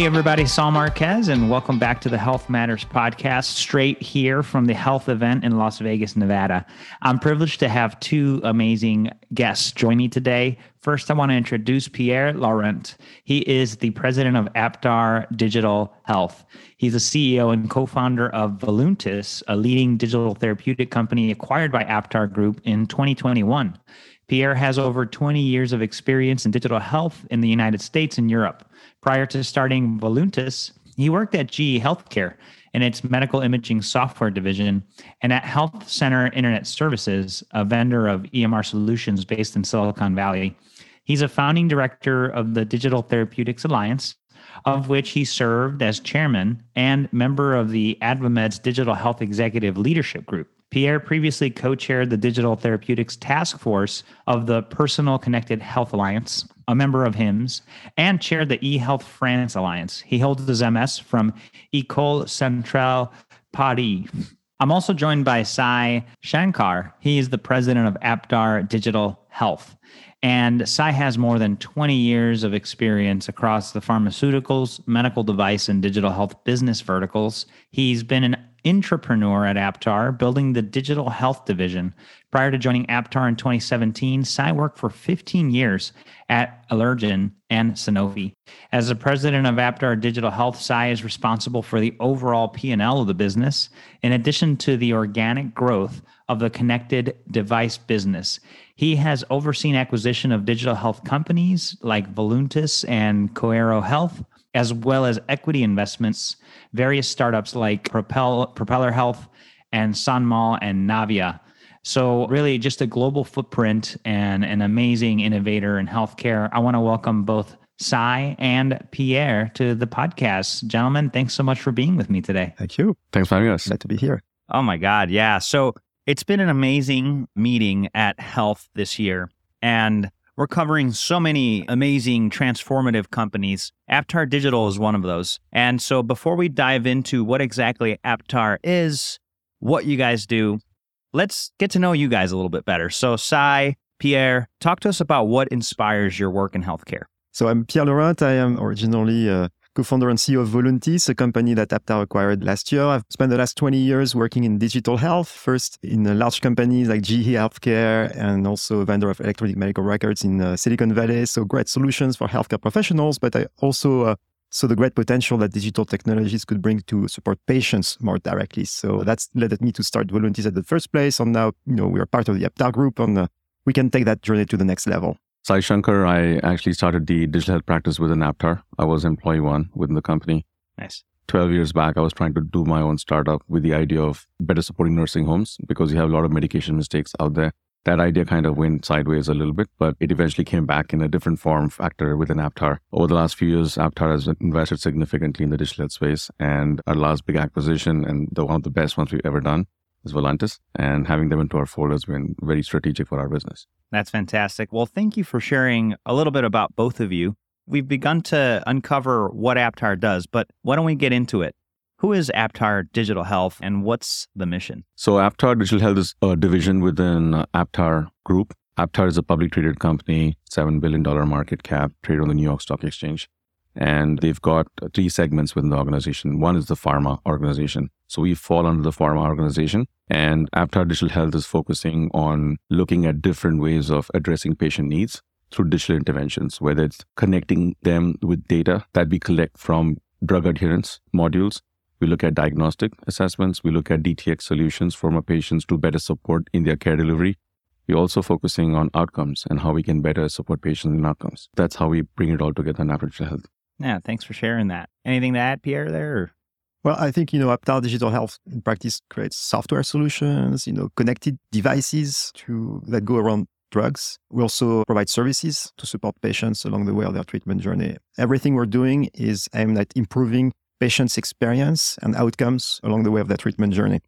Hey, everybody, Saul Marquez, and welcome back to the HLTH Matters podcast, straight here from the HLTH event in Las Vegas, Nevada. I'm privileged to have two amazing guests join me today. First, I want to introduce Pierre Leurent. He is the president of Aptar Digital Health. He's the CEO and co founder of Voluntis, a leading digital therapeutic company acquired by Aptar Group in 2021. Pierre has over 20 years of experience in digital health in the United States and Europe. Prior to starting Voluntis, he worked at GE Healthcare in its medical imaging software division and at Health Center Internet Services, a vendor of EMR solutions based in Silicon Valley. He's a founding director of the Digital Therapeutics Alliance, of which he served as chairman and member of the AdvaMed's Digital Health Executive Leadership Group. Pierre previously co chaired the Digital Therapeutics Task Force of the Personal Connected Health Alliance, a member of HIMSS, and chaired the eHealth France Alliance. He holds his MS from Ecole Centrale Paris. I'm also joined by Sai Shankar. He is the president of Aptar Digital Health. And Sai has more than 20 years of experience across the pharmaceuticals, medical device, and digital health business verticals. He's been an intrapreneur at Aptar, building the digital health division. Prior to joining Aptar in 2017, Sai worked for 15 years at Allergan and Sanofi. As the president of Aptar Digital Health, Sai is responsible for the overall P&L of the business, in addition to the organic growth of the connected device business. He has overseen acquisition of digital health companies like Voluntis and Cohero Health, as well as equity investments, various startups like Propel, Propeller Health and Sonmol and Navia. So, really, just a global footprint and an amazing innovator in healthcare. I want to welcome both Sai and Pierre to the podcast. Gentlemen, thanks so much for being with me today. Thank you. Thanks for having us. Glad to be here. Oh my God. Yeah. So, it's been an amazing meeting at HLTH this year. And we're covering so many amazing transformative companies. Aptar Digital is one of those. And so before we dive into what exactly Aptar is, what you guys do, let's get to know you guys a little bit better. So, Sai, Pierre, talk to us about what inspires your work in healthcare. So, I'm Pierre Leurent. I am originally uh, co-founder and CEO of Voluntis, a company that Aptar acquired last year. I've spent the last 20 years working in digital health, first in large companies like GE Healthcare and also a vendor of electronic medical records in uh, Silicon Valley. So great solutions for healthcare professionals, but I also uh, saw the great potential that digital technologies could bring to support patients more directly. So that's led me to start Voluntis at the first place. And now, you know, we are part of the Aptar group and uh, we can take that journey to the next level. Sai Shankar, I actually started the digital health practice with an Aptar. I was employee one within the company. Nice. 12 years back, I was trying to do my own startup with the idea of better supporting nursing homes because you have a lot of medication mistakes out there. That idea kind of went sideways a little bit, but it eventually came back in a different form factor within Aptar. Over the last few years, Aptar has invested significantly in the digital health space, and our last big acquisition, and the one of the best ones we've ever done, is Voluntis, and having them into our fold has been very strategic for our business. That's fantastic. Well, thank you for sharing a little bit about both of you. We've begun to uncover what Aptar does, but why don't we get into it? Who is Aptar Digital Health and what's the mission? So, Aptar Digital Health is a division within uh, Aptar Group. Aptar is a publicly traded company, $7 billion market cap, traded on the New York Stock Exchange. And they've got three segments within the organization. One is the pharma organization. So we fall under the pharma organization. And Aptar Digital Health is focusing on looking at different ways of addressing patient needs through digital interventions, whether it's connecting them with data that we collect from drug adherence modules. We look at diagnostic assessments. We look at DTX solutions for our patients to better support in their care delivery. We're also focusing on outcomes and how we can better support patients in outcomes. That's how we bring it all together in Aptar Digital Health. Yeah, thanks for sharing that. Anything to add, Pierre, there? Or? Well, I think, you know, Aptar Digital Health in practice creates software solutions, you know, connected devices to that go around drugs. We also provide services to support patients along the way of their treatment journey. Everything we're doing is aimed at improving patients' experience and outcomes along the way of their treatment journey.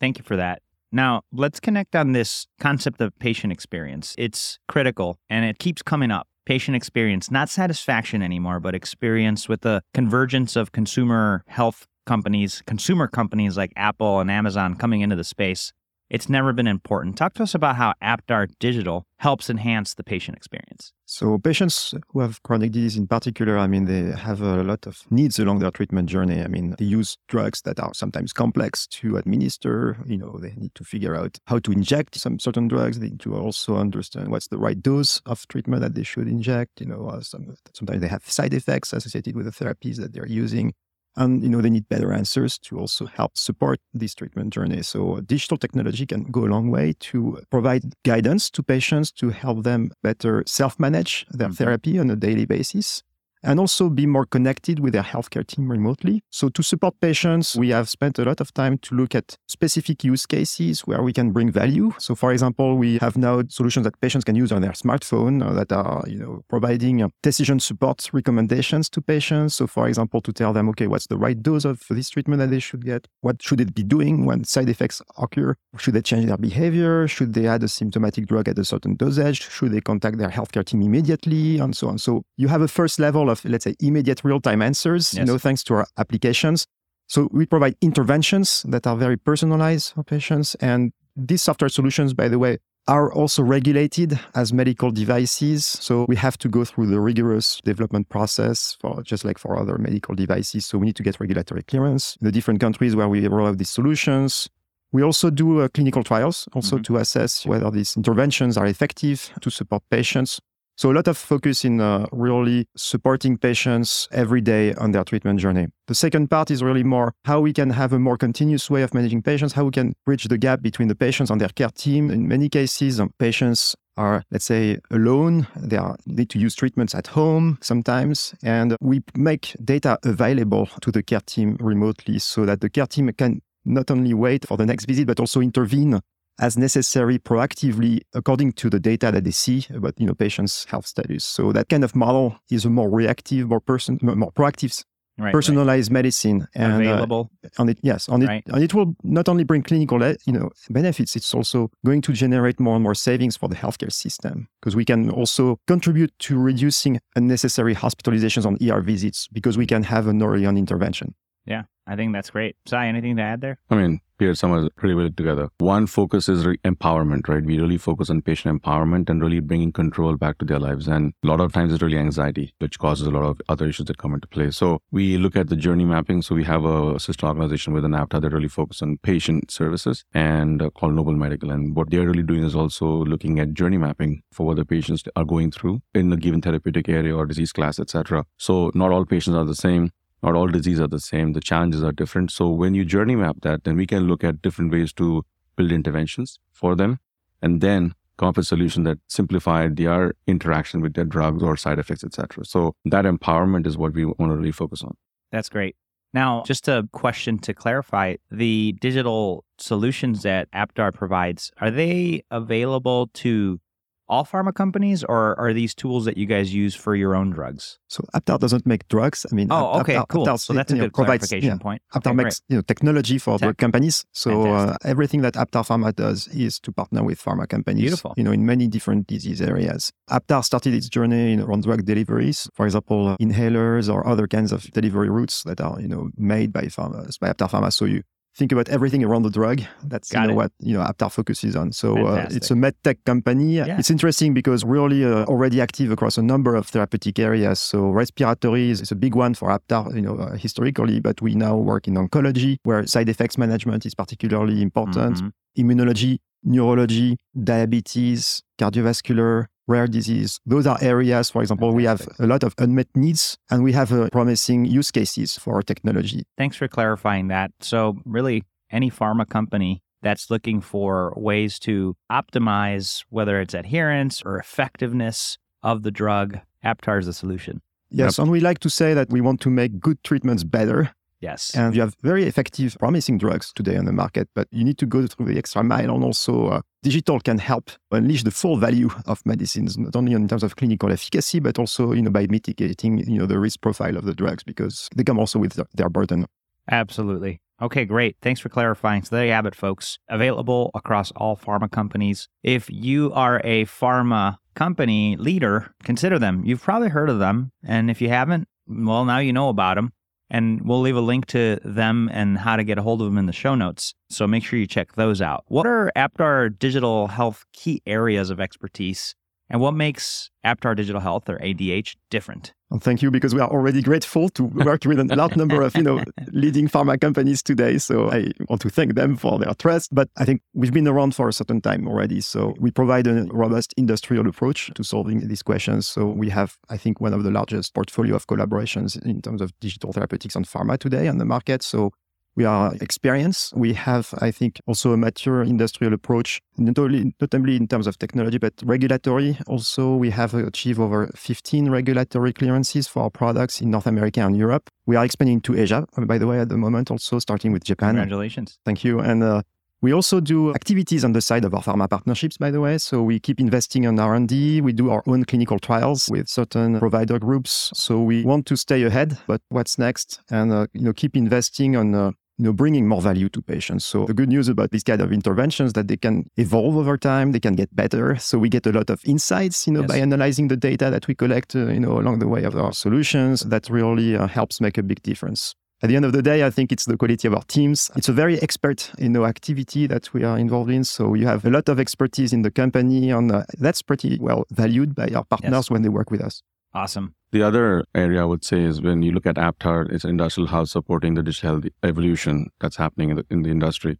Thank you for that. Now, let's connect on this concept of patient experience. It's critical and it keeps coming up patient experience, not satisfaction anymore, but experience with the convergence of consumer health companies, consumer companies like Apple and Amazon coming into the space. It's never been important. Talk to us about how Aptar Digital helps enhance the patient experience. So patients who have chronic disease in particular, I mean, they have a lot of needs along their treatment journey. I mean, they use drugs that are sometimes complex to administer. You know, they need to figure out how to inject some certain drugs. They need to also understand what's the right dose of treatment that they should inject. You know, uh, some, sometimes they have side effects associated with the therapies that they're using and you know they need better answers to also help support this treatment journey so digital technology can go a long way to provide guidance to patients to help them better self-manage their mm-hmm. therapy on a daily basis and also be more connected with their healthcare team remotely. So, to support patients, we have spent a lot of time to look at specific use cases where we can bring value. So, for example, we have now solutions that patients can use on their smartphone uh, that are, you know, providing uh, decision support recommendations to patients. So, for example, to tell them, okay, what's the right dose of this treatment that they should get? What should it be doing when side effects occur? Should they change their behavior? Should they add a symptomatic drug at a certain dosage? Should they contact their healthcare team immediately? And so on. So, you have a first level of, let's say, immediate real-time answers, yes. you know, thanks to our applications. So we provide interventions that are very personalized for patients. And these software solutions, by the way, are also regulated as medical devices. So we have to go through the rigorous development process for just like for other medical devices. So we need to get regulatory clearance in the different countries where we roll out these solutions. We also do uh, clinical trials also mm-hmm. to assess whether these interventions are effective to support patients. So a lot of focus in uh, really supporting patients every day on their treatment journey. The second part is really more how we can have a more continuous way of managing patients, how we can bridge the gap between the patients and their care team. In many cases, um, patients are, let's say, alone. They are, need to use treatments at home sometimes. And we make data available to the care team remotely so that the care team can not only wait for the next visit, but also intervene as necessary proactively according to the data that they see about you know patients' health status. So that kind of model is a more reactive, more person, more proactive, right, personalized right. medicine and uh, available uh, on it. Yes, on right. it, and it will not only bring clinical you know benefits. It's also going to generate more and more savings for the healthcare system because we can also contribute to reducing unnecessary hospitalizations on ER visits because we can have an early on intervention. Yeah, I think that's great. Sai, anything to add there? I mean, Pierre summarized pretty well together. One focus is re- empowerment, right? We really focus on patient empowerment and really bringing control back to their lives. And a lot of times it's really anxiety, which causes a lot of other issues that come into play. So we look at the journey mapping. So we have a sister organization within Aptar that really focus on patient services and uh, called Noble Medical. And what they're really doing is also looking at journey mapping for what the patients are going through in a given therapeutic area or disease class, etc. So not all patients are the same not all diseases are the same. The challenges are different. So when you journey map that, then we can look at different ways to build interventions for them and then come up with a solution that simplify their interaction with their drugs or side effects, etc. So that empowerment is what we want to really focus on. That's great. Now, just a question to clarify the digital solutions that Aptar provides, are they available to all pharma companies, or are these tools that you guys use for your own drugs? So Aptar doesn't make drugs. I mean, oh, okay, Aptar, cool. Aptar, so that's a good provides, clarification yeah, point. Aptar okay, makes you know technology for Tech. drug companies. So uh, everything that Aptar Pharma does is to partner with pharma companies. Beautiful. You know, in many different disease areas. Aptar started its journey in around drug deliveries, for example, uh, inhalers or other kinds of delivery routes that are you know made by pharma by Aptar Pharma. So you think about everything around the drug. That's you know, what you know Aptar focuses on. So uh, it's a med tech company. Yeah. It's interesting because we're really uh, already active across a number of therapeutic areas. So respiratory is, is a big one for Aptar, you know, uh, historically, but we now work in oncology where side effects management is particularly important. Mm-hmm. Immunology, neurology, diabetes, cardiovascular, rare disease. Those are areas, for example, we have a lot of unmet needs and we have uh, promising use cases for our technology. Thanks for clarifying that. So, really, any pharma company that's looking for ways to optimize whether it's adherence or effectiveness of the drug, Aptar is the solution. Yes, yep. and we like to say that we want to make good treatments better Yes. And you have very effective, promising drugs today on the market, but you need to go through the extra mile. And also, uh, digital can help unleash the full value of medicines, not only in terms of clinical efficacy, but also, you know, by mitigating, you know, the risk profile of the drugs because they come also with their burden. Absolutely. Okay, great. Thanks for clarifying. So there you have it, folks. Available across all pharma companies. If you are a pharma company leader, consider them. You've probably heard of them. And if you haven't, well, now you know about them And we'll leave a link to them and how to get a hold of them in the show notes. So make sure you check those out. What are Aptar Digital Health key areas of expertise and what makes Aptar Digital Health or ADH different? And thank you because we are already grateful to work with a large number of you know leading pharma companies today. So I want to thank them for their trust. But I think we've been around for a certain time already. So we provide a robust industrial approach to solving these questions. So we have, I think, one of the largest portfolio of collaborations in terms of digital therapeutics on pharma today on the market. So we are experienced. We have, I think, also a mature industrial approach, not only, not only in terms of technology, but regulatory. Also, we have achieved over 15 regulatory clearances for our products in North America and Europe. We are expanding to Asia, by the way, at the moment, also starting with Japan. Congratulations. Thank you. And uh, we also do activities on the side of our pharma partnerships, by the way. So we keep investing on R&D. We do our own clinical trials with certain provider groups. So we want to stay ahead, but what's next? And, uh, you know, keep investing on uh, you know, bringing more value to patients. So the good news about these kind of interventions that they can evolve over time, they can get better. So we get a lot of insights, you know, yes. by analyzing the data that we collect, uh, you know, along the way of our solutions. That really uh, helps make a big difference. At the end of the day, I think it's the quality of our teams. It's a very expert, you know, activity that we are involved in. So you have a lot of expertise in the company, and uh, that's pretty well valued by our partners yes. when they work with us. Awesome. The other area I would say is when you look at Aptar, it's an industrial house supporting the digital evolution that's happening in the, in the industry.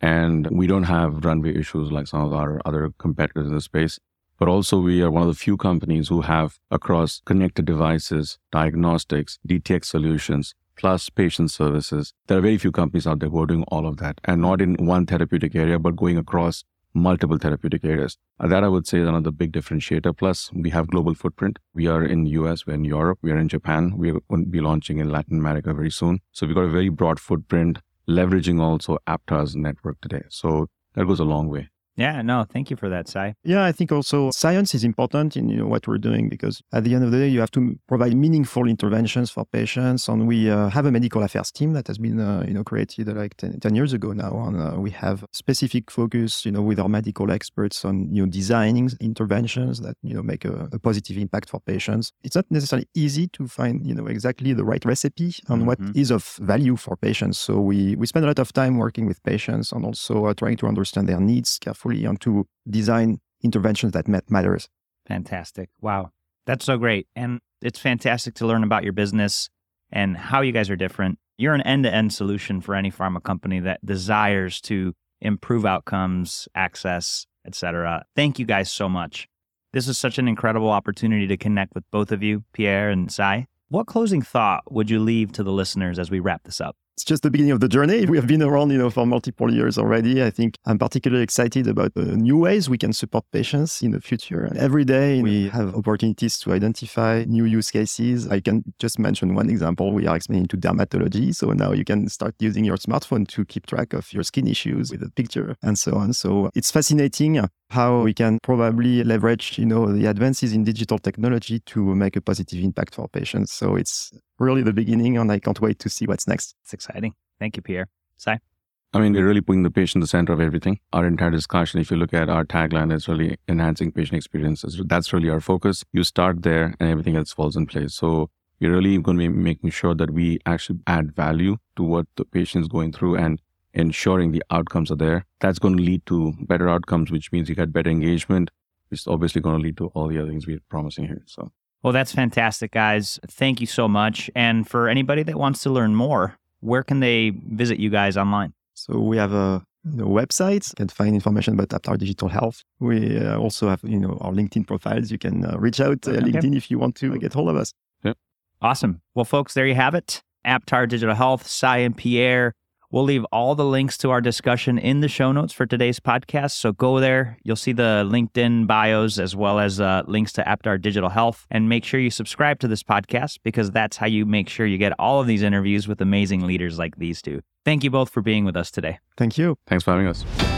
And we don't have runway issues like some of our other competitors in the space. But also, we are one of the few companies who have across connected devices, diagnostics, DTX solutions, plus patient services. There are very few companies out there who are doing all of that and not in one therapeutic area, but going across multiple therapeutic areas. That I would say is another big differentiator. Plus, we have global footprint. We are in US, we're in Europe, we are in Japan. We're going to be launching in Latin America very soon. So we've got a very broad footprint, leveraging also Aptar's network today. So that goes a long way. Yeah, no, thank you for that, Sai. Yeah, I think also science is important in you know what we're doing because at the end of the day, you have to provide meaningful interventions for patients. And we uh, have a medical affairs team that has been uh, you know created like 10, 10 years ago now, and uh, we have specific focus you know with our medical experts on you know designing interventions that you know make a, a positive impact for patients. It's not necessarily easy to find you know exactly the right recipe on mm-hmm. what is of value for patients. So we we spend a lot of time working with patients and also uh, trying to understand their needs carefully carefully and to design interventions that matters. Fantastic. Wow. That's so great. And it's fantastic to learn about your business and how you guys are different. You're an end to end solution for any pharma company that desires to improve outcomes, access, etc. Thank you guys so much. This is such an incredible opportunity to connect with both of you, Pierre and Sai. What closing thought would you leave to the listeners as we wrap this up? It's just the beginning of the journey. We have been around, you know, for multiple years already. I think I'm particularly excited about the new ways we can support patients in the future. And every day we have opportunities to identify new use cases. I can just mention one example. We are expanding to dermatology. So now you can start using your smartphone to keep track of your skin issues with a picture and so on. So it's fascinating how we can probably leverage, you know, the advances in digital technology to make a positive impact for patients. So it's really the beginning, and I can't wait to see what's next. It's exciting. Thank you, Pierre. Sai? I mean, we're really putting the patient in the center of everything. Our entire discussion, if you look at our tagline, is really enhancing patient experiences. That's really our focus. You start there and everything else falls in place. So we're really going to be making sure that we actually add value to what the patient is going through and ensuring the outcomes are there. That's going to lead to better outcomes, which means you get better engagement, which is obviously going to lead to all the other things we're promising here. So well, that's fantastic, guys. Thank you so much. And for anybody that wants to learn more, where can they visit you guys online? So we have a the website. You can find information about Aptar Digital Health. We uh, also have, you know, our LinkedIn profiles. You can uh, reach out uh, okay. LinkedIn if you want to get hold of us. Yep. Awesome. Well, folks, there you have it. Aptar Digital Health, Sai and Pierre We'll leave all the links to our discussion in the show notes for today's podcast. So go there. You'll see the LinkedIn bios as well as uh, links to Aptar Digital Health. And make sure you subscribe to this podcast because that's how you make sure you get all of these interviews with amazing leaders like these two. Thank you both for being with us today. Thank you. Thanks for having us.